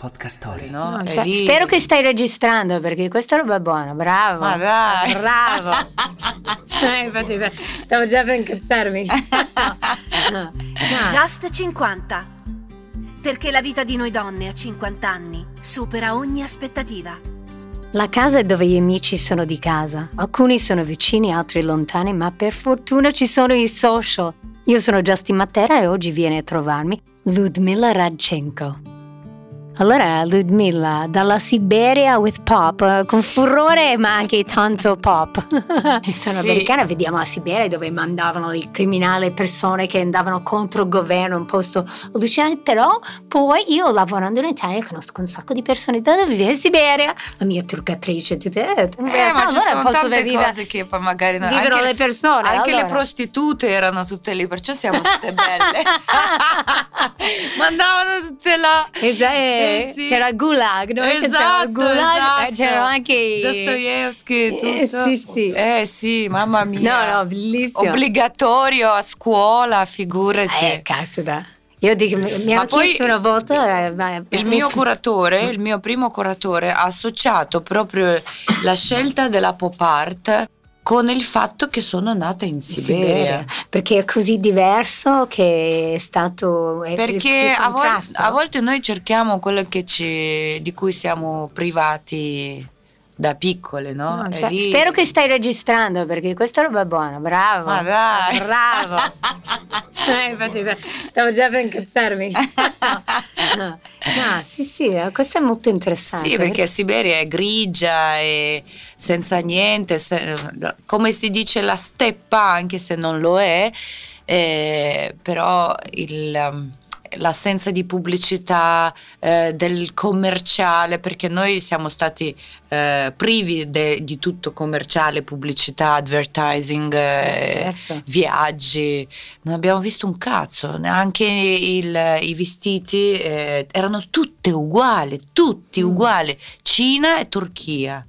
Podcast Story. no? No, cioè, lì- Spero che stai registrando perché questa roba è buona, bravo. Ma dai. Bravo. Eh, infatti, stavo già per incazzarmi. No, no. Just 50. Perché la vita di noi donne a 50 anni supera ogni aspettativa. La casa è dove gli amici sono di casa. Alcuni sono vicini, altri lontani, ma per fortuna ci sono i social. Io sono Justin Matera e oggi viene a trovarmi Ludmila Radchenko. Allora, Ludmila, dalla Siberia with pop, con furore ma anche tanto pop. sono Sì. americana, vediamo la Siberia dove mandavano i criminali, le persone che andavano contro il governo, un posto allucinante, però poi io lavorando in Italia conosco un sacco di persone da dove vive in Siberia, la mia truccatrice, tutte, eh, Eh, ma ci allora sono posso tante vivere- cose che fa magari no- vivono anche, le persone. anche le allora. prostitute erano tutte lì, perciò siamo tutte belle. Mandavano tutte là. Esa- eh, Eh, sì. C'era gulag, noi Esatto, al gulag, esatto. eh, c'erano anche i- Dostoevsky, Eh, tutto. sì, sì. Eh sì, mamma mia. No, no, bellissimo. Obbligatorio a scuola, figurati. Eh, caspita. Io dico, mi hanno chiesto una volta. eh, Il mio curatore, il mio primo curatore, ha associato proprio la scelta della pop art con il fatto che sono nata in Siberia. Perché è così diverso che è stato. è- Perché a, vol- a volte noi cerchiamo quello che ci, di cui siamo privati da piccole, no? No, cioè, lì- Spero che stai registrando perché questa roba è buona, bravo. Ma dai. Bravo. Eh, infatti, stavo già per incazzarmi. No, no, sì, sì, eh, questo è molto interessante. Sì, perché Siberia è grigia e senza niente, se- come si dice la steppa, anche se non lo è, eh, però il, um, l'assenza di pubblicità, eh, del commerciale, perché noi siamo stati eh, privi de- di tutto commerciale, pubblicità, advertising, eh, Certo. viaggi, non abbiamo visto un cazzo, neanche il- i vestiti eh, erano tutte uguali, tutti Mm. uguali, Cina e Turchia.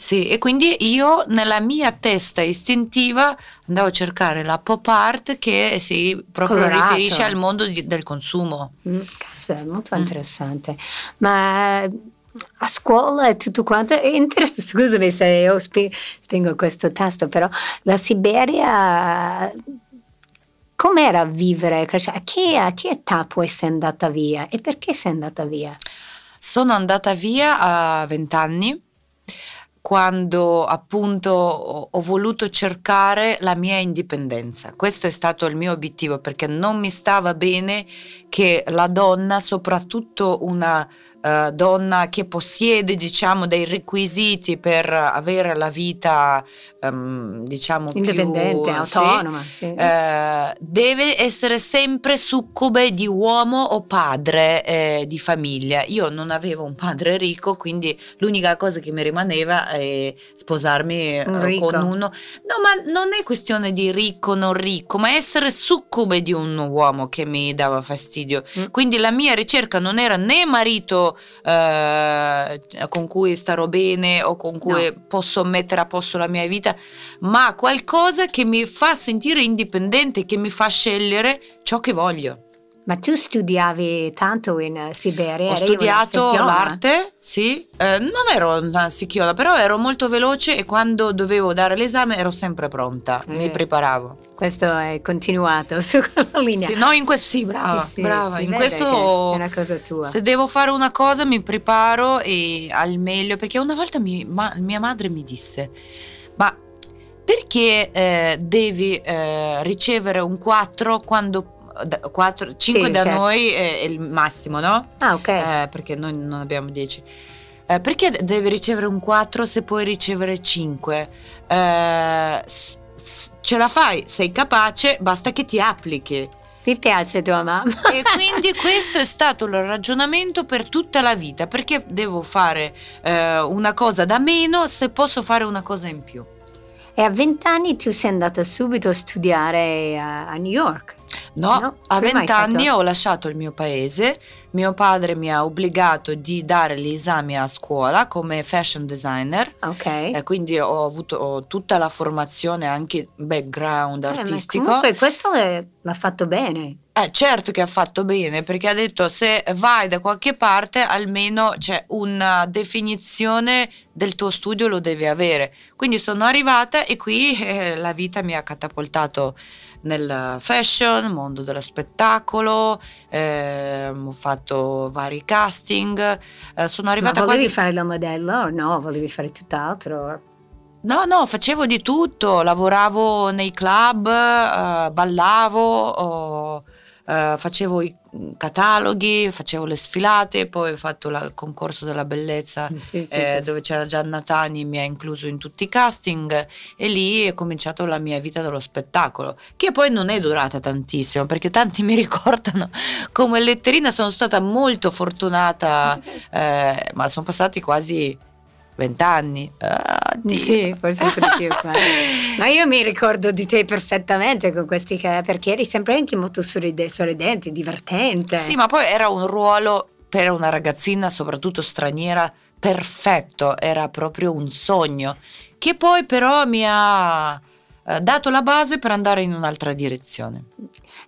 Sì, e quindi io nella mia testa istintiva andavo a cercare la pop art che si proprio Colorato. riferisce al mondo di- del consumo. Mm, caspita, molto Mm. interessante. Ma a scuola e tutto quanto è interessante. Scusami se io spi- spingo questo tasto, però la Siberia. Com'era vivere? crescere? A che, a che età poi sei andata via? E perché sei andata via? Sono andata via a 20 anni quando appunto ho, voluto cercare la mia indipendenza. Questo è stato il mio obiettivo perché non mi stava bene che la donna, soprattutto una eh, donna che possiede diciamo dei requisiti per avere la vita ehm, diciamo Indipendente, più, sì, autonoma. sì. eh, deve essere sempre succube di uomo o padre eh, di famiglia. Io non avevo un padre ricco, quindi l'unica cosa che mi rimaneva è sposarmi Un eh, con uno. No, ma non è questione di ricco o non ricco, ma essere succube di un uomo che mi dava fastidio. Mm. Quindi la mia ricerca non era né marito eh, con cui starò bene o con cui posso mettere a posto la mia vita, ma qualcosa che mi fa sentire indipendente, che mi fa scegliere ciò che voglio. Ma tu studiavi tanto in Siberia? Ho studiato l'arte, sì, Eh, non ero una sicchiola, però ero molto veloce e quando dovevo dare l'esame ero sempre pronta, mi Eh. preparavo. Questo è continuato su quella linea. Sì, no, in questo sì, brava, Sì, sì, brava. si in questo è una cosa tua. Se devo fare una cosa mi preparo e al meglio, perché una volta mi- ma- mia madre mi disse, ma perché eh, devi eh, ricevere un 4 quando... 4, 5 Sì, da certo. noi è, il massimo, no? Ah, ok. Eh, perché noi non abbiamo 10. Eh, perché devi ricevere un 4 se puoi ricevere 5? Ce la fai, sei capace, basta che ti applichi. Mi piace tua mamma. E quindi questo è stato il ragionamento per tutta la vita, perché devo fare eh, una cosa da meno se posso fare una cosa in più. E a vent'anni tu sei andata subito a studiare a, a New York. No, No, a prima hai 20 anni fatto- ho lasciato il mio paese, mio padre mi ha obbligato di dare gli esami a scuola come fashion designer. Ok. E quindi ho avuto ho tutta la formazione, anche background Eh, artistico. comunque questo l'ha fatto bene. Eh, certo che ha fatto bene perché ha detto se vai da qualche parte almeno c'è una definizione del tuo studio lo devi avere. Quindi sono arrivata e qui eh, la vita mi ha catapultato nel fashion, mondo dello spettacolo, eh, ho fatto vari casting, eh, sono arrivata Ma volevi quasi... fare la modella o no? Volevi fare tutt'altro? No, no, facevo di tutto, lavoravo nei club, eh, ballavo, oh, eh, facevo i cataloghi, facevo le sfilate, poi ho fatto il concorso della bellezza Sì, eh, sì. dove c'era Gianna Tani, mi ha incluso in tutti i casting e lì è cominciato la mia vita dello spettacolo, che poi non è durata tantissimo perché tanti mi ricordano come letterina sono stata molto fortunata, eh, ma sono passati quasi vent'anni. Dio. Sì, forse anche di più. Ma io mi ricordo di te perfettamente con questi che perché eri sempre anche molto sorride- sorridente, divertente. Sì, ma poi era un ruolo per una ragazzina, soprattutto straniera, perfetto, era proprio un sogno, che poi però mi ha eh, dato la base per andare in un'altra direzione.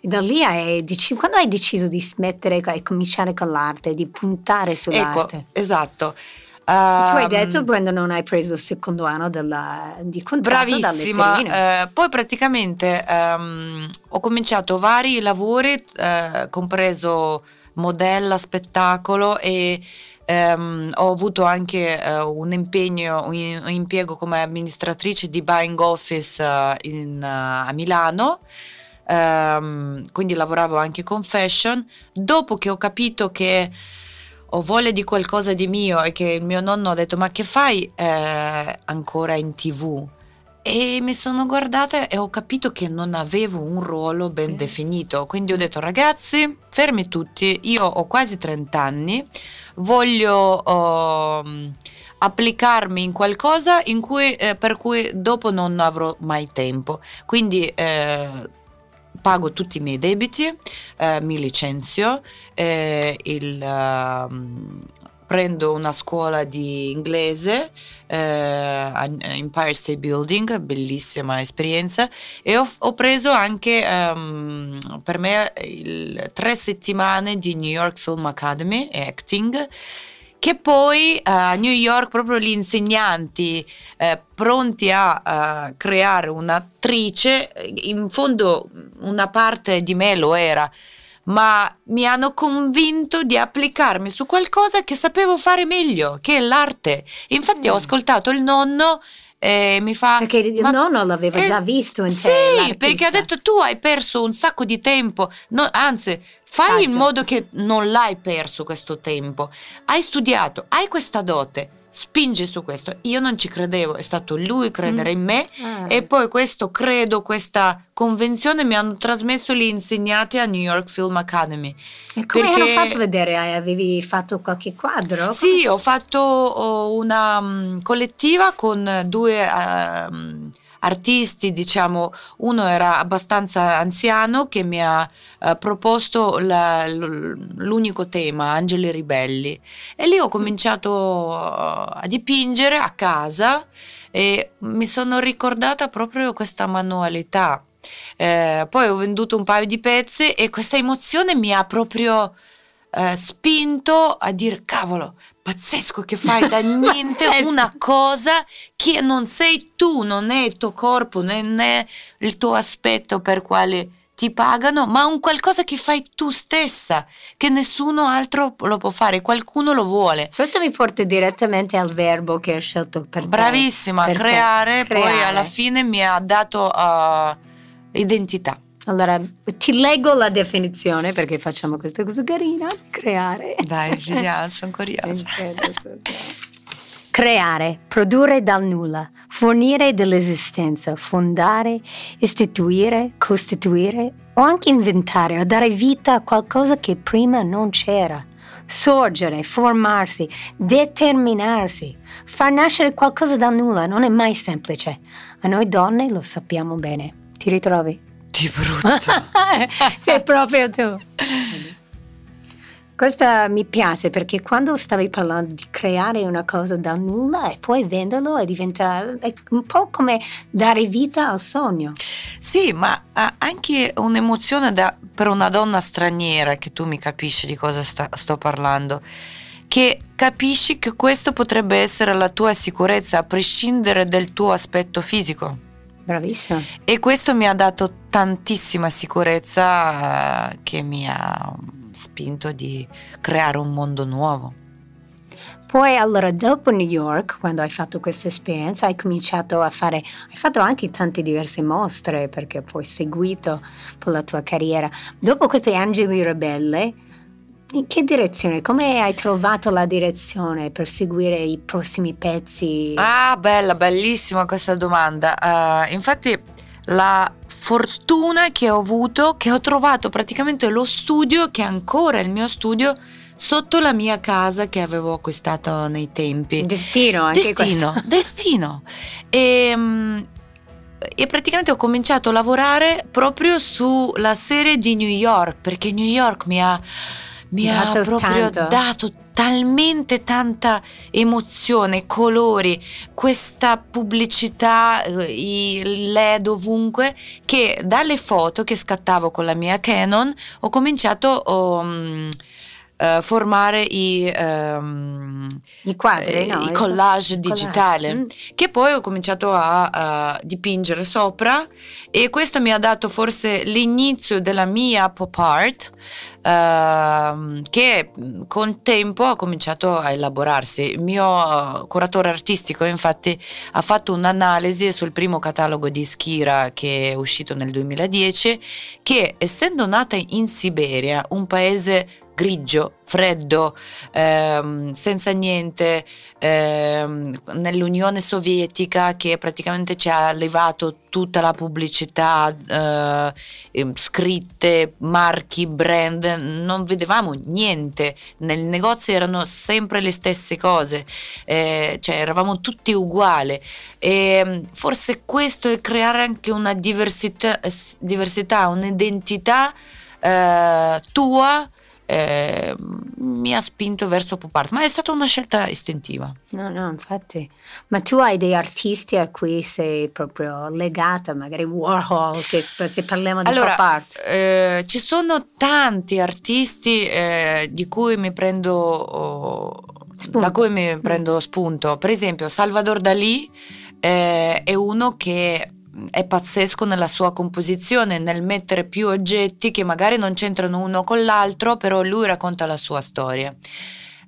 Da lì hai deci- quando hai deciso di smettere e cominciare con l'arte, di puntare Ecco, sull'arte? Esatto. tu hai Ehm, detto quando non hai preso il secondo anno della, di contratto dalle Bravissima, eh, poi praticamente ehm, ho cominciato vari lavori, eh, compreso modella, spettacolo e ehm, ho avuto anche eh, un impegno, un, un impiego come amministratrice di buying office eh, in, eh, a Milano. Ehm, quindi lavoravo anche con fashion. Dopo che ho capito che ho voglia di qualcosa di mio e che il mio nonno ha detto ma che fai eh, ancora in tv? E mi sono guardata e ho capito che non avevo un ruolo ben definito, quindi ho detto ragazzi fermi tutti, io ho quasi 30 anni, voglio ehm, applicarmi in qualcosa in cui, eh, per cui dopo non avrò mai tempo, quindi eh, pago tutti i miei debiti, eh, mi licenzio, eh, il, ehm, prendo una scuola di inglese eh, a Empire State Building, bellissima esperienza, e ho, ho preso anche ehm, per me il- tre settimane di New York Film Academy e acting. Che poi eh, a New York proprio gli insegnanti eh, pronti a eh, creare un'attrice, eh, in fondo una parte di me lo era, ma mi hanno convinto di applicarmi su qualcosa che sapevo fare meglio, che è l'arte. Infatti ho Mm. ascoltato il nonno e mi fa... Perché il "Ma- nonno l'aveva eh, già visto in te. Sì, l'artista. perché ha detto tu hai perso un sacco di tempo, no, anzi fai in modo che non l'hai perso questo tempo. Hai studiato, hai questa dote, spingi su questo. Io non ci credevo, è stato lui credere Mm. in me Ah. e poi questo credo, questa convenzione mi hanno trasmesso gli insegnati a New York Film Academy. E come perché- hanno fatto vedere? Avevi fatto qualche quadro? Sì, ho fatto oh, una mm, collettiva con due ehm, artisti, diciamo, uno era abbastanza anziano che mi ha eh, proposto la- l'unico tema, Angeli Ribelli, e lì ho cominciato eh, a dipingere a casa e mi sono ricordata proprio questa manualità. Eh, poi ho venduto un paio di pezzi e questa emozione mi ha proprio eh, spinto a dire cavolo, pazzesco che fai da niente una cosa che non sei tu, non è il tuo corpo, non è il tuo aspetto per quale ti pagano, ma un qualcosa che fai tu stessa, che nessuno altro lo può fare, qualcuno lo vuole. Questo mi porta direttamente al verbo che hai scelto per te. Bravissima, te. creare, poi Creare. alla fine mi ha dato eh, identità. Allora, ti leggo la definizione perché facciamo questa cosa carina, creare. Dai, vediamo, sono curiosa. Creare, produrre dal nulla, fornire dell'esistenza, fondare, istituire, costituire o anche inventare o dare vita a qualcosa che prima non c'era. Sorgere, formarsi, determinarsi, far nascere qualcosa dal nulla non è mai semplice. A noi donne lo sappiamo bene. Ti ritrovi? Di brutto. Sei proprio tu. Questa mi piace perché quando stavi parlando di creare una cosa da nulla e poi venderlo e diventa è un po' come dare vita al sogno. Sì, ma ha anche un'emozione da, per una donna straniera che tu mi capisci di cosa sta, sto parlando che capisci che questo potrebbe essere la tua sicurezza a prescindere dal tuo aspetto fisico. Bravissima. E questo mi ha dato tantissima sicurezza eh, che mi ha spinto di creare un mondo nuovo. Poi allora dopo New York, quando hai fatto questa esperienza, hai cominciato a fare, hai fatto anche tante diverse mostre perché poi seguito per la tua carriera. Dopo queste Angeli Rebelle, in che direzione? Come hai trovato la direzione per seguire i prossimi pezzi? Ah, bella, bellissima questa domanda. Uh, infatti la fortuna che ho avuto, che ho trovato praticamente lo studio, che è ancora il mio studio, sotto la mia casa che avevo acquistato nei tempi. Destino, anche destino, questo. destino. E, mm, e praticamente ho cominciato a lavorare proprio sulla serie di New York, perché New York mi ha, mi ha proprio tanto. dato talmente tanta emozione, colori, questa pubblicità, eh, i LED ovunque, che dalle foto che scattavo con la mia Canon ho cominciato a formare i, ehm, I quadri, eh, no? i collage Collage. digitali Mm. che poi ho cominciato a, a dipingere sopra e questo mi ha dato forse l'inizio della mia pop art ehm, che col tempo ha cominciato a elaborarsi. Il mio curatore artistico infatti ha fatto un'analisi sul primo catalogo di Schira che è uscito nel 2010 che essendo nata in Siberia, un paese grigio, freddo, ehm, senza niente, ehm, nell'Unione Sovietica che praticamente ci ha levato tutta la pubblicità, eh, ehm, scritte, marchi, brand, non vedevamo niente, nel negozio erano sempre le stesse cose, eh, cioè eravamo tutti uguali. E mm, forse questo è creare anche una diversità, diversità un'identità eh, tua eh, mi ha spinto verso pop art, ma è stata una scelta istintiva. No, no, infatti. Ma tu hai dei artisti a cui sei proprio legata, magari Warhol, che se parliamo di Allora, pop art. eh, ci sono tanti artisti eh, di cui mi prendo oh, da cui mi prendo spunto. Per esempio, Salvador Dalì eh, è uno che è pazzesco nella sua composizione, nel mettere più oggetti che magari non c'entrano uno con l'altro, però lui racconta la sua storia.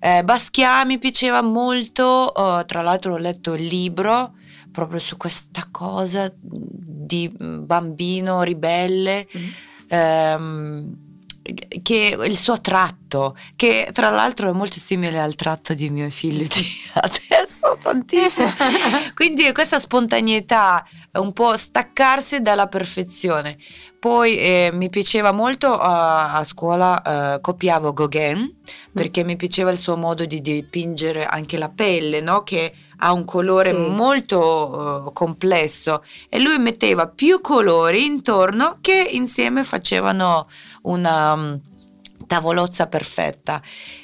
Eh, Basquiat mi piaceva molto, oh, tra l'altro ho letto il libro proprio su questa cosa di bambino ribelle Mm. ehm, che il suo tratto, che tra l'altro è molto simile al tratto di mio figlio di adesso, tantissimo. Quindi questa spontaneità, un po' staccarsi dalla perfezione. Poi eh, mi piaceva molto a, a scuola, eh, copiavo Gauguin perché mi piaceva il suo modo di dipingere anche la pelle, no? che ha un colore Sì. molto eh, complesso e lui metteva più colori intorno che insieme facevano una mm, tavolozza perfetta.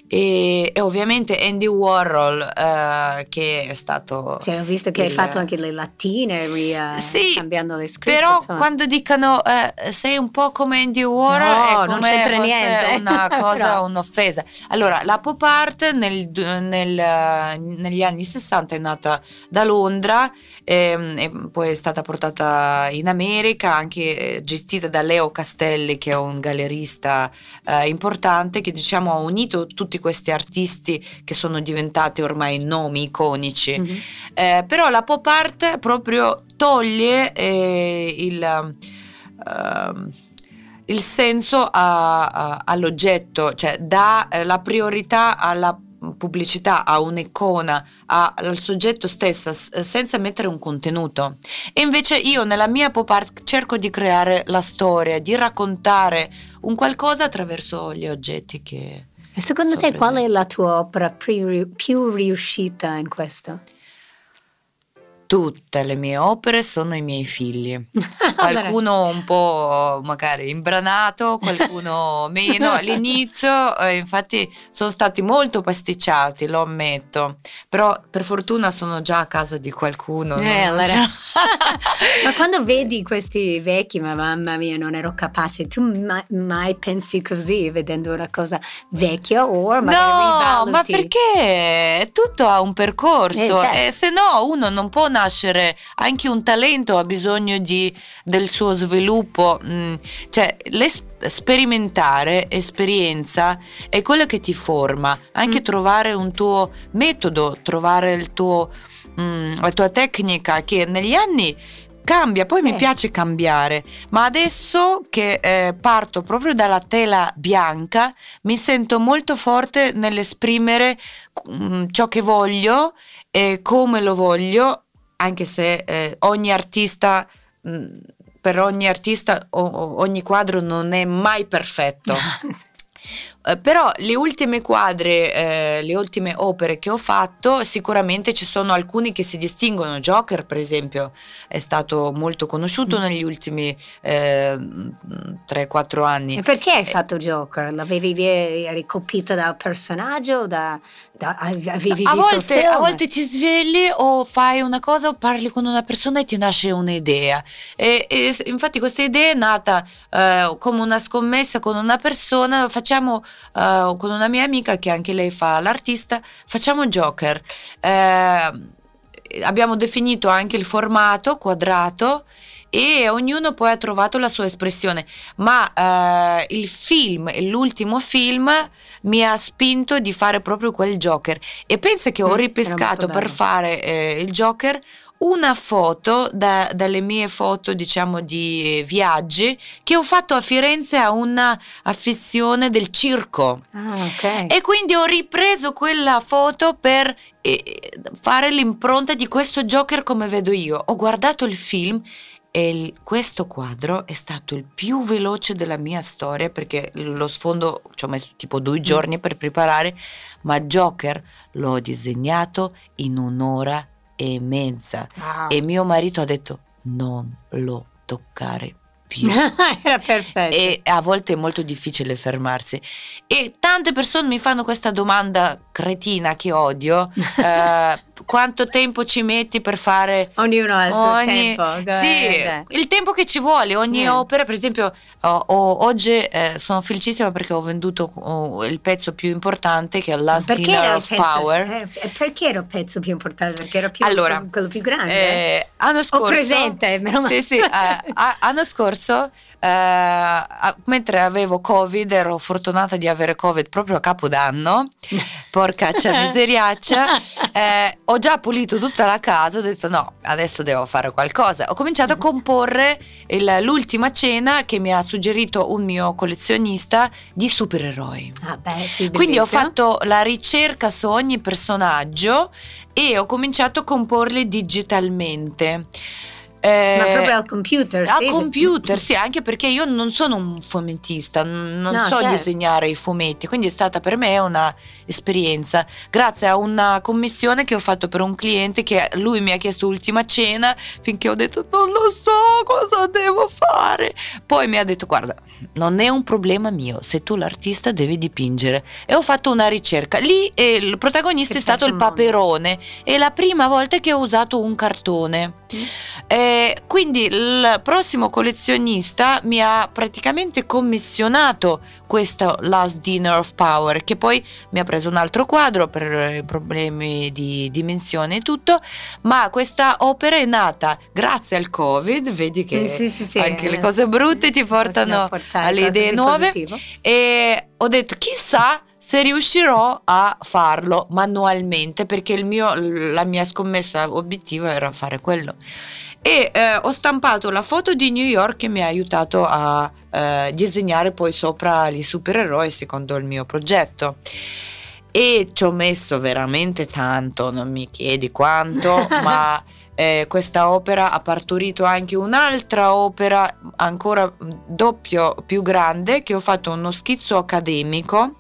E, e ovviamente Andy Warhol eh, che è stato Cioè, ho visto che hai il- fatto anche le lattine, eh, Sì, cambiando le scritte. Però insomma. quando dicono eh, sei un po' come Andy Warhol No, è come una cosa, un'offesa. Allora, la pop art nel nel, negli anni 60 è nata da Londra ehm, e poi è stata portata in America, anche gestita da Leo Castelli che è un gallerista importante che diciamo ha unito tutti questi artisti che sono diventati ormai nomi iconici. Mhm. Eh, però la pop art proprio toglie eh, il, ehm, il senso a- a- all'oggetto, cioè dà eh, la priorità alla pubblicità, a un'icona, a- al soggetto stesso, senza mettere un contenuto. E invece io nella mia pop art cerco di creare la storia, di raccontare un qualcosa attraverso gli oggetti che... Secondo te qual è la tua opera più riuscita in questo? Tutte le mie opere sono i miei figli. Qualcuno un po' magari imbranato, qualcuno meno. All'inizio, eh, infatti, sono stati molto pasticciati, lo ammetto. Però per fortuna sono già a casa di qualcuno. Eh, allora. ma quando vedi questi vecchi, ma mamma mia, non ero capace. Tu mai, mai pensi così vedendo una cosa vecchia o magari No, rivaluti? ma perché tutto ha un percorso Eh, certo. e se no uno non può nascere, anche un talento ha bisogno di- del suo sviluppo, mm, cioè sperimentare esperienza è quello che ti forma, anche Mm. trovare un tuo metodo, trovare il tuo, mm, la tua tecnica che negli anni cambia, poi mi Eh. piace cambiare, ma adesso che eh, parto proprio dalla tela bianca mi sento molto forte nell'esprimere mm, ciò che voglio e come lo voglio, anche se eh, ogni artista, mm, per ogni artista o- ogni quadro non è mai perfetto. Eh, però le ultime quadre, eh, le ultime opere che ho fatto, sicuramente ci sono alcuni che si distinguono. Joker, per esempio, è stato molto conosciuto Mm. negli ultimi eh, 3-4 anni. E perché hai fatto Joker? L'avevi eri colpito dal personaggio? Da, da- avevi A volte, a volte ti svegli o fai una cosa o parli con una persona e ti nasce un'idea. E, e infatti questa idea è nata eh, come una scommessa con una persona, facciamo eh, con una mia amica che anche lei fa l'artista, facciamo Joker. Eh, abbiamo definito anche il formato quadrato e ognuno poi ha trovato la sua espressione, ma eh, il film, l'ultimo film mi ha spinto di fare proprio quel Joker. E pensa che Mm, ho ripescato per fare eh, il Joker una foto da- dalle mie foto diciamo di viaggi che ho fatto a Firenze a una affissione del circo Ah, ok. e quindi ho ripreso quella foto per eh, fare l'impronta di questo Joker come vedo io. Ho guardato il film e il- questo quadro è stato il più veloce della mia storia perché lo sfondo ci ho messo tipo due giorni per preparare, ma Joker l'ho disegnato in un'ora e mezza Wow. e mio marito ha detto non lo toccare più. Era perfetto. E a volte è molto difficile fermarsi. E tante persone mi fanno questa domanda cretina che odio. eh, quanto tempo ci metti per fare Ognuno ha il suo ogni... tempo. go Sì, il tempo che ci vuole, ogni Eh. opera, per esempio, ho- ho- oggi eh, sono felicissima perché ho venduto oh, il pezzo più importante che è Last Perché Dinner of pezzo, Power. eh, e perché era il pezzo più importante? Perché era più, Allora, quello più grande? Eh, anno Ho scorso, presente, meno male. Sì, sì, eh, a- anno scorso, eh, mentre avevo Covid, ero fortunata di avere Covid proprio a Capodanno, porcaccia miseriaccia, eh, ho già pulito tutta la casa, ho detto no, adesso devo fare qualcosa. Ho cominciato a comporre il- l'ultima cena che mi ha suggerito un mio collezionista di supereroi. Ah, beh, sì, Quindi ho fatto la ricerca su ogni personaggio e ho cominciato a comporli digitalmente. Eh, Ma proprio al computer, al sì. computer, sì, anche perché io non sono un fumettista, n- non No, so certo. disegnare i fumetti, quindi è stata per me una esperienza. Grazie a una commissione che ho fatto per un cliente che lui mi ha chiesto ultima cena, finché ho detto non lo so cosa devo fare. Poi mi ha detto guarda, non è un problema mio, se tu l'artista devi dipingere. E ho fatto una ricerca. Lì eh, il protagonista Che è stato il paperone, è la prima volta che ho usato un cartone. Mm. Eh, quindi il prossimo collezionista mi ha praticamente commissionato questo Last Dinner of Power, che poi mi ha preso un altro quadro per eh, problemi di dimensione e tutto, ma questa opera è nata grazie al Covid, vedi che Mm, sì, sì, sì, anche le eh, cose brutte ti portano alle idee nuove positivo. e ho detto chissà se riuscirò a farlo manualmente perché il mio, la mia scommessa obiettiva era fare quello. E eh, ho stampato la foto di New York che mi ha aiutato a eh, disegnare poi sopra i supereroi secondo il mio progetto. E ci ho messo veramente tanto, non mi chiedi quanto, ma eh, questa opera ha partorito anche un'altra opera ancora doppio più grande che ho fatto uno schizzo accademico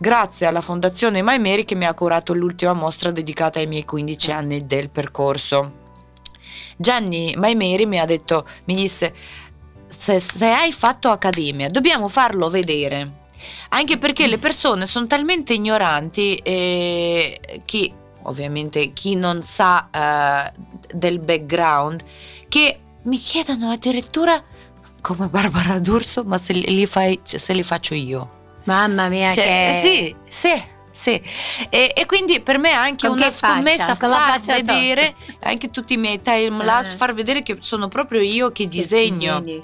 grazie alla fondazione My Mary che mi ha curato l'ultima mostra dedicata ai miei 15 anni del percorso. Gianni Maimeri mi ha detto, mi disse, se, se hai fatto accademia, dobbiamo farlo vedere. Anche perché le persone sono talmente ignoranti eh, che ovviamente chi non sa eh, del background che mi chiedono addirittura come Barbara D'Urso, ma se li, fai, se li faccio io. Mamma mia, Cioè, che... Sì, sì, sì. E, e quindi per me è anche Con una faccia? scommessa far vedere anche tutti i miei timelapse, Eh. far vedere che sono proprio io che che disegno. disegni.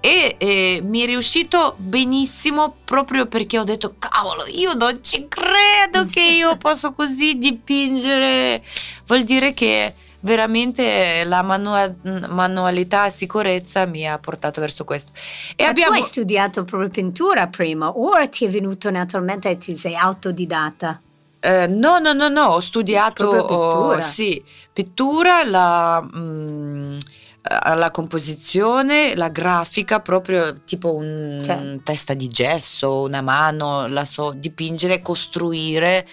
E eh, mi è riuscito benissimo proprio perché ho detto, cavolo, io non ci credo che io posso così dipingere. Vuol dire che veramente la manua- manualità e sicurezza mi ha portato verso questo. E Ma abbiamo... tu hai studiato proprio pittura prima o ti è venuto naturalmente e ti sei autodidatta? Eh, no, no, no, no, ho studiato pittura. oh, sì, pittura, la, mm, eh, la composizione, la grafica, proprio tipo un Cioè. testa di gesso, una mano, la so dipingere, costruire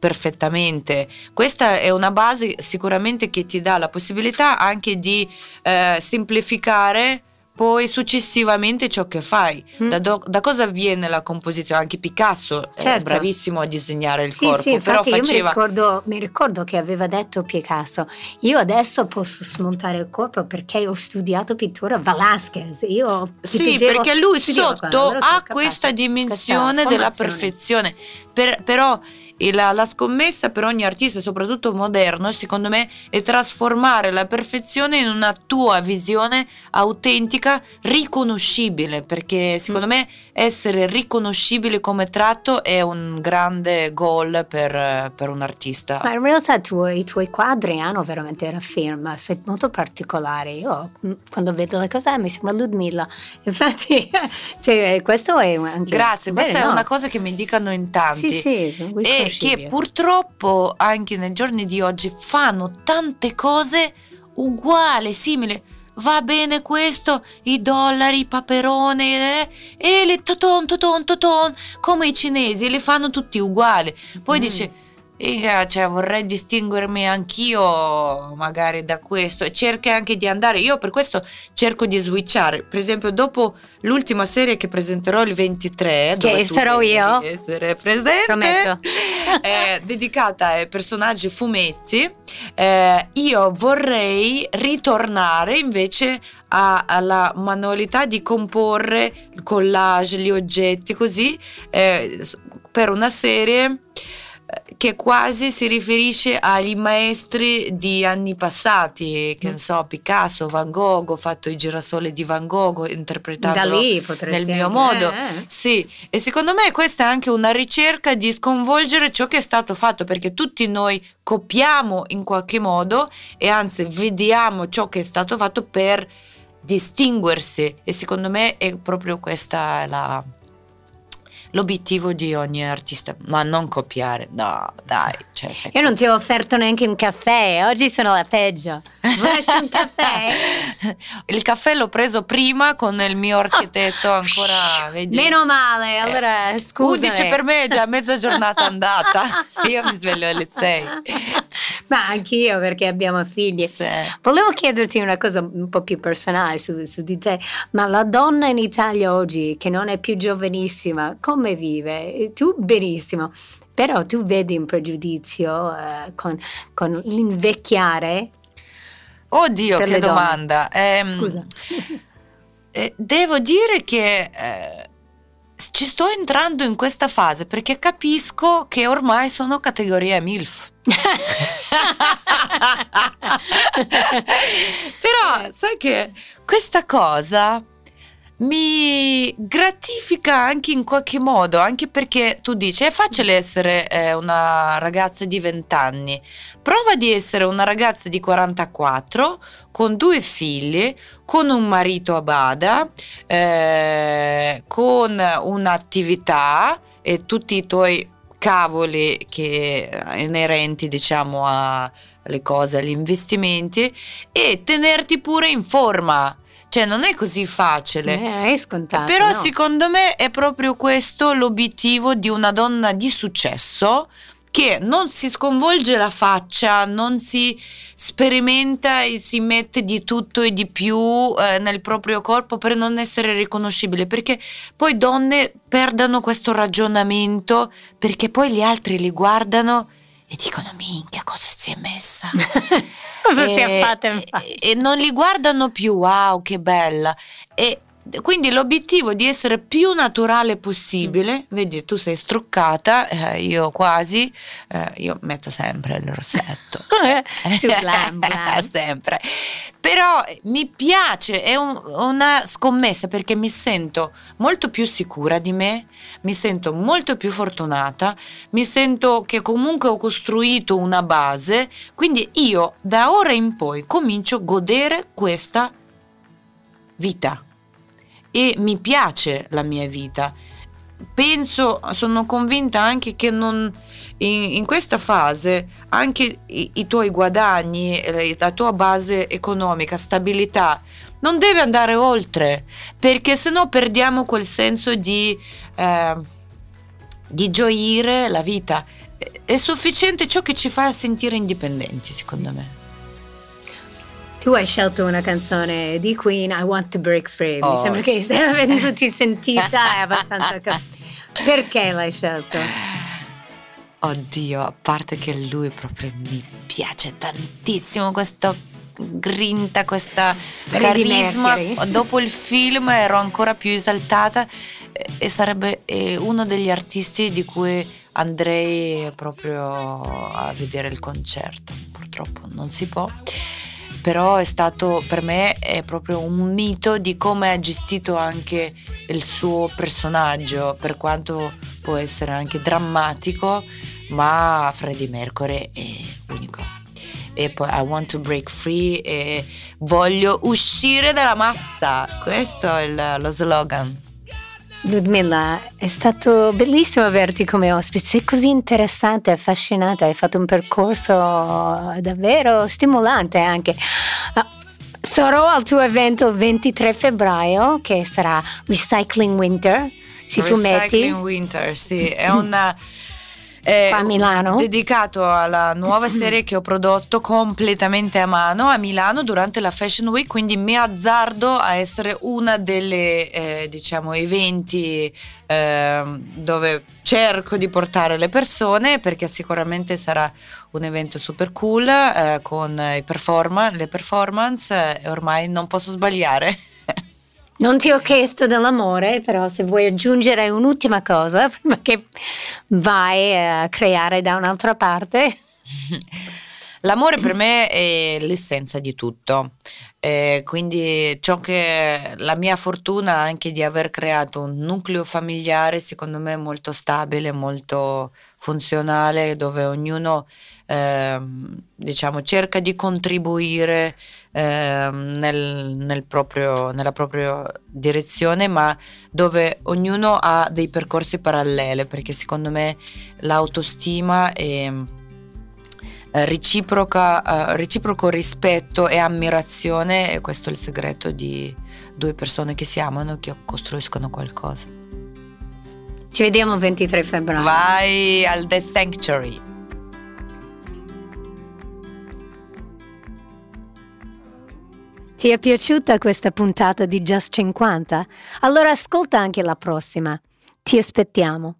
perfettamente. Questa è una base sicuramente che ti dà la possibilità anche di eh, semplificare poi successivamente ciò che fai. Mm. Da, do- da cosa viene la composizione? Anche Picasso è Certo. bravissimo a disegnare il Sì, corpo, sì, però io mi faceva... ricordo, mi ricordo che aveva detto Picasso, io adesso posso smontare il corpo perché ho studiato pittura Velasquez, io Sì, perché lui sotto quello, ha capace. questa dimensione Questa della perfezione. Per- però il- la, la scommessa per ogni artista, soprattutto moderno, secondo me, è trasformare la perfezione in una tua visione autentica, riconoscibile. Perché secondo Mm. me essere riconoscibile come tratto è un grande goal per, per un artista. Ma in realtà tu- i tuoi quadri hanno veramente la firma, sei molto particolare. Io mm, quando vedo le cose mi sembra Ludmilla. Infatti, sì, questo è anche. Grazie, questa Bene, è no? una cosa che mi dicono in tanti. Sì, sì, e. che purtroppo anche nei giorni di oggi fanno tante cose uguali, simili. Va bene questo, i dollari, i paperone, eh, e le toton, toton, toton, come i cinesi, li fanno tutti uguali. Poi Mm. dice, "Iga, cioè, vorrei distinguermi anch'io magari da questo e cerca anche di andare, io per questo cerco di switchare, per esempio dopo l'ultima serie che presenterò il 23, dove Che sarò io? essere presente, Prometto. è dedicata ai personaggi fumetti. Eh, io vorrei ritornare invece a- alla manualità di comporre il collage, gli oggetti così eh, per una serie eh, che quasi si riferisce agli maestri di anni passati, che Mm. ne so, Picasso, Van Gogh, ho fatto i girasoli di Van Gogh potresti nel mio anche- modo. eh, eh. sì, e secondo me questa è anche una ricerca di sconvolgere ciò che è stato fatto, perché tutti noi copiamo in qualche modo e anzi vediamo ciò che è stato fatto per distinguersi e secondo me è proprio questa la- l'obiettivo di ogni artista, ma non copiare, no, dai. Cioè, Io non ti ho offerto neanche un caffè, oggi sono la peggio. Vorresti un caffè? Il caffè l'ho preso prima con il mio architetto ancora, vedi? Meno male, allora scusa. 11 per me è già mezza giornata andata. Io mi sveglio alle 6. Ma anch'io perché abbiamo figli. Sì. Volevo chiederti una cosa un po' più personale su, su di te, ma la donna in Italia oggi che non è più giovanissima, come vive? Tu benissimo, però tu vedi un pregiudizio eh, con, con l'invecchiare? Oddio, che domanda. Ehm, Scusa. eh, devo dire che eh, ci sto entrando in questa fase perché capisco che ormai sono categoria MILF. Però sai che questa cosa mi gratifica anche in qualche modo, anche perché tu dici è facile essere eh, una ragazza di 20 anni, prova di essere una ragazza di 44 con due figli, con un marito a bada, eh, con un'attività e tutti i tuoi cavoli che eh, inerenti diciamo alle cose, agli investimenti e tenerti pure in forma. Cioè non è così facile. Eh, è scontato. Però no? secondo me è proprio questo l'obiettivo di una donna di successo che non si sconvolge la faccia, non si sperimenta e si mette di tutto e di più eh, nel proprio corpo per non essere riconoscibile, perché poi donne perdono questo ragionamento perché poi gli altri li guardano e dicono minchia cosa si è messa? Cosa e, si è fatta e, e non li guardano più. Wow che bella. E quindi l'obiettivo di essere più naturale possibile, mm. vedi tu sei struccata, eh, io quasi, eh, io metto sempre il rossetto. tu glam, glam. sempre. Però mi piace, è un, una scommessa perché mi sento molto più sicura di me, mi sento molto più fortunata, mi sento che comunque ho costruito una base, quindi io da ora in poi comincio a godere questa vita e mi piace la mia vita. Penso, sono convinta anche che non, in, in questa fase anche i, i, tuoi guadagni, la tua base economica, stabilità, non deve andare oltre, perché se no perdiamo quel senso di, eh, di gioire la vita. È sufficiente ciò che ci fa sentire indipendenti, secondo me. Tu hai scelto una canzone di Queen, I Want to Break Free. Mi oh, sembra che stia venendo ti sentita, è abbastanza. Perché l'hai scelto? Oddio, a parte che lui proprio mi piace tantissimo questo grinta, questa carisma. Dopo il film ero ancora più esaltata e sarebbe uno degli artisti di cui andrei proprio a vedere il concerto. Purtroppo non si può però è stato per me è proprio un mito di come ha gestito anche il suo personaggio, per quanto può essere anche drammatico, ma Freddie Mercury è unico. E poi I want to break free e voglio uscire dalla massa. Questo è il, lo slogan. Ludmilla, è stato bellissimo averti come ospite, sei così interessante, affascinata, hai fatto un percorso davvero stimolante anche. Ah, sarò al tuo evento il 23 febbraio che sarà Recycling Winter Recycling fumetti. Winter, sì, è una eh, a Milano. Dedicato alla nuova serie che ho prodotto completamente a mano a Milano durante la Fashion Week, quindi mi azzardo a essere una delle eh, diciamo eventi eh, dove cerco di portare le persone perché sicuramente sarà un evento super cool eh, con i performa- le performance e ormai non posso sbagliare. Non ti ho chiesto dell'amore, però se vuoi aggiungere un'ultima cosa prima che vai a creare da un'altra parte. L'amore per me è l'essenza di tutto. Eh, quindi ciò che la mia fortuna anche di aver creato un nucleo familiare, secondo me molto stabile, molto funzionale, dove ognuno eh, diciamo cerca di contribuire eh, nel, nel proprio, nella propria direzione, ma dove ognuno ha dei percorsi paralleli, perché secondo me l'autostima è eh, reciproca, uh, reciproco rispetto e ammirazione e questo è il segreto di due persone che si amano che costruiscono qualcosa. Ci vediamo il 23 febbraio. Vai al The Sanctuary. Ti è piaciuta questa puntata di Just 50? Allora ascolta anche la prossima. Ti aspettiamo.